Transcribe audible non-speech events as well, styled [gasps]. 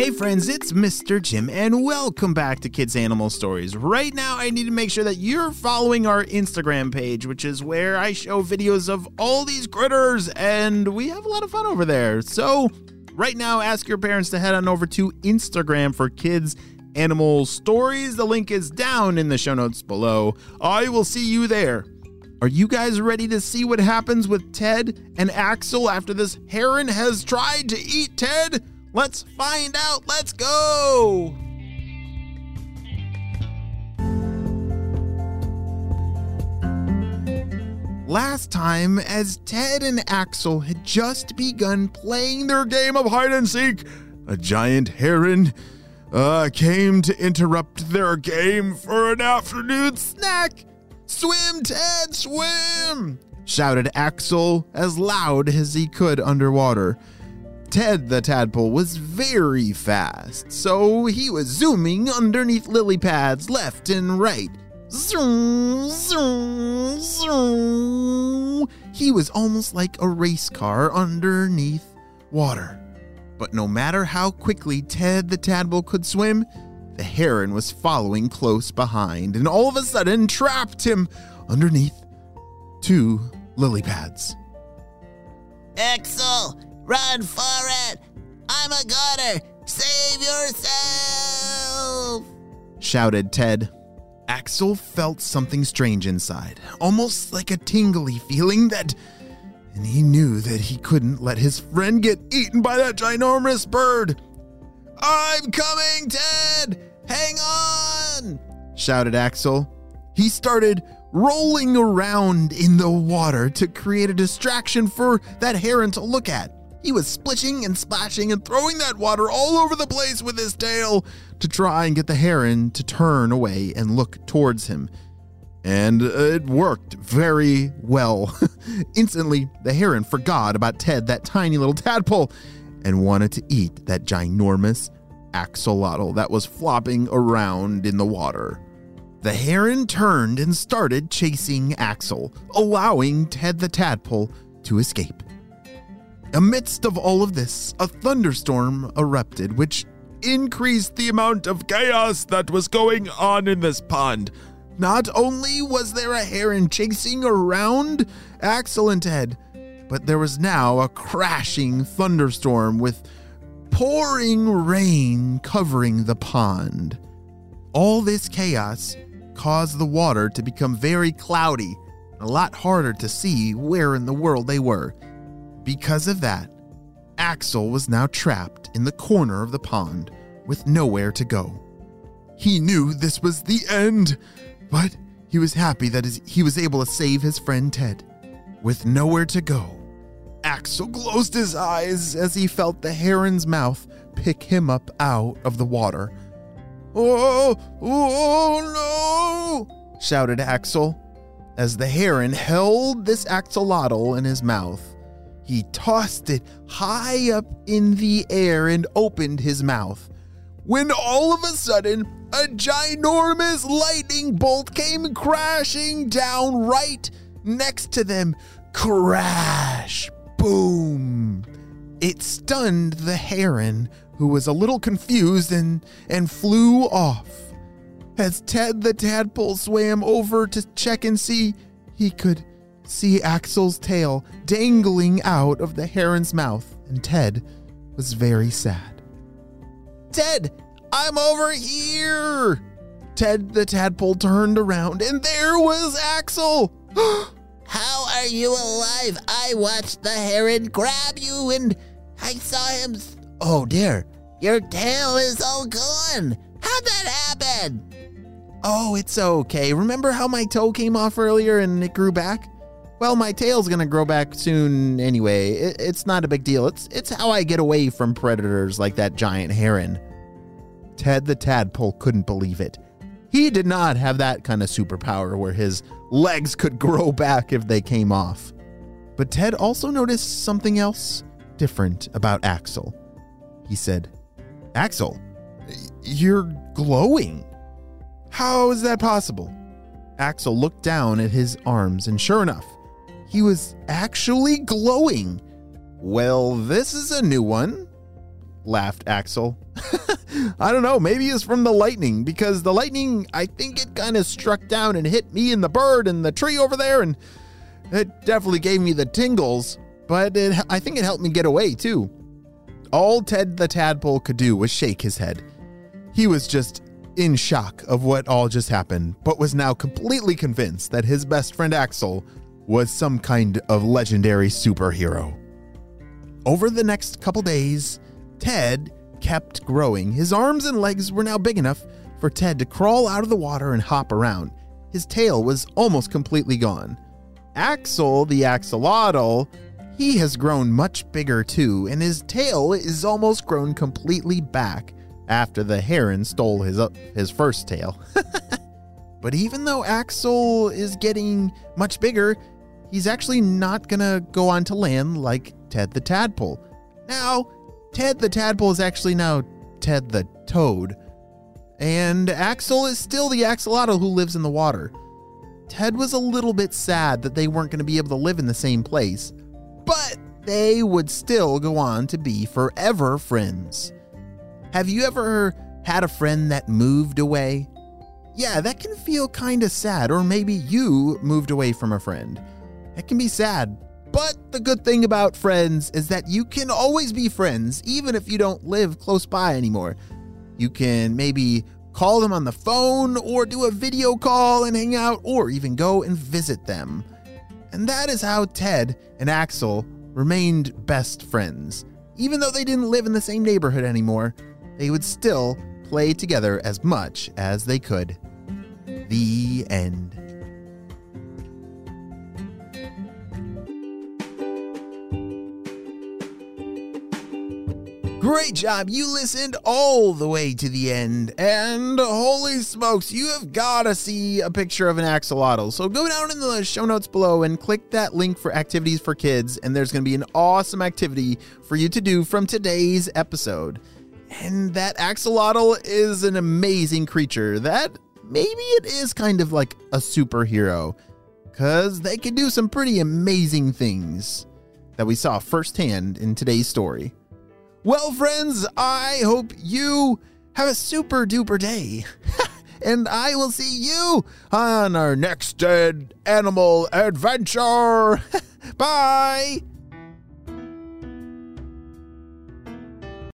Hey friends, it's Mr. Jim, and welcome back to Kids Animal Stories. Right now, I need to make sure that you're following our Instagram page, which is where I show videos of all these critters, and we have a lot of fun over there. So, right now, ask your parents to head on over to Instagram for Kids Animal Stories. The link is down in the show notes below. I will see you there. Are you guys ready to see what happens with Ted and Axel after this heron has tried to eat Ted? Let's find out. Let's go. Last time, as Ted and Axel had just begun playing their game of hide and seek, a giant heron uh, came to interrupt their game for an afternoon snack. Swim, Ted, swim! shouted Axel as loud as he could underwater. Ted the tadpole was very fast, so he was zooming underneath lily pads left and right. Zoom, zoom, zoom. He was almost like a race car underneath water. But no matter how quickly Ted the tadpole could swim, the heron was following close behind and all of a sudden trapped him underneath two lily pads. Axel, Run for it! I'm a goner! Save yourself! shouted Ted. Axel felt something strange inside, almost like a tingly feeling that. And he knew that he couldn't let his friend get eaten by that ginormous bird. I'm coming, Ted! Hang on! shouted Axel. He started rolling around in the water to create a distraction for that heron to look at. He was splishing and splashing and throwing that water all over the place with his tail to try and get the heron to turn away and look towards him. And uh, it worked very well. [laughs] Instantly, the heron forgot about Ted, that tiny little tadpole, and wanted to eat that ginormous axolotl that was flopping around in the water. The heron turned and started chasing Axel, allowing Ted the tadpole to escape. Amidst of all of this, a thunderstorm erupted, which increased the amount of chaos that was going on in this pond. Not only was there a heron chasing around Axel and Ted, but there was now a crashing thunderstorm with pouring rain covering the pond. All this chaos caused the water to become very cloudy, a lot harder to see where in the world they were. Because of that, Axel was now trapped in the corner of the pond with nowhere to go. He knew this was the end, but he was happy that he was able to save his friend Ted. With nowhere to go, Axel closed his eyes as he felt the heron's mouth pick him up out of the water. Oh, oh no! shouted Axel as the heron held this axolotl in his mouth. He tossed it high up in the air and opened his mouth. When all of a sudden, a ginormous lightning bolt came crashing down right next to them. Crash! Boom! It stunned the heron, who was a little confused and, and flew off. As Ted the tadpole swam over to check and see, he could see Axel's tail dangling out of the heron's mouth, and Ted was very sad. Ted, I'm over here! Ted the tadpole turned around, and there was Axel! [gasps] [gasps] [gasps] How are you alive? I watched the heron grab you, and I saw him. Oh dear, your tail is all gone. How'd that happen? Oh, it's okay. Remember how my toe came off earlier and it grew back? Well, my tail's gonna grow back soon anyway. It, it's not a big deal. It's it's how I get away from predators like that giant heron. Ted the tadpole couldn't believe it. He did not have that kind of superpower where his legs could grow back if they came off. But Ted also noticed something else different about Axel. He said, Axel, you're glowing. How is that possible? Axel looked down at his arms, and sure enough, he was actually glowing. Well, this is a new one, laughed Axel. [laughs] I don't know, maybe it's from the lightning, because the lightning, I think it kind of struck down and hit me and the bird and the tree over there, and it definitely gave me the tingles, but it, I think it helped me get away too. All Ted the Tadpole could do was shake his head. He was just in shock of what all just happened, but was now completely convinced that his best friend Axel was some kind of legendary superhero. Over the next couple days, Ted kept growing. His arms and legs were now big enough for Ted to crawl out of the water and hop around. His tail was almost completely gone. Axel, the axolotl, he has grown much bigger too, and his tail is almost grown completely back after the heron stole his, uh, his first tail. [laughs] but even though Axel is getting much bigger, he's actually not gonna go on to land like Ted the Tadpole. Now, Ted the Tadpole is actually now Ted the Toad, and Axel is still the axolotl who lives in the water. Ted was a little bit sad that they weren't going to be able to live in the same place, but they would still go on to be forever friends. Have you ever had a friend that moved away? Yeah, that can feel kind of sad, or maybe you moved away from a friend. It can be sad, but the good thing about friends is that you can always be friends, even if you don't live close by anymore. You can maybe call them on the phone or do a video call and hang out, or even go and visit them. And that is how Ted and Axel remained best friends. Even though they didn't live in the same neighborhood anymore, they would still play together as much as they could. The end. Great job. You listened all the way to the end. And holy smokes, you have got to see a picture of an axolotl. So go down in the show notes below and click that link for activities for kids. And there's going to be an awesome activity for you to do from today's episode. And that axolotl is an amazing creature that maybe it is kind of like a superhero because they can do some pretty amazing things that we saw firsthand in today's story. Well, friends, I hope you have a super duper day. [laughs] and I will see you on our next dead animal adventure. [laughs] Bye.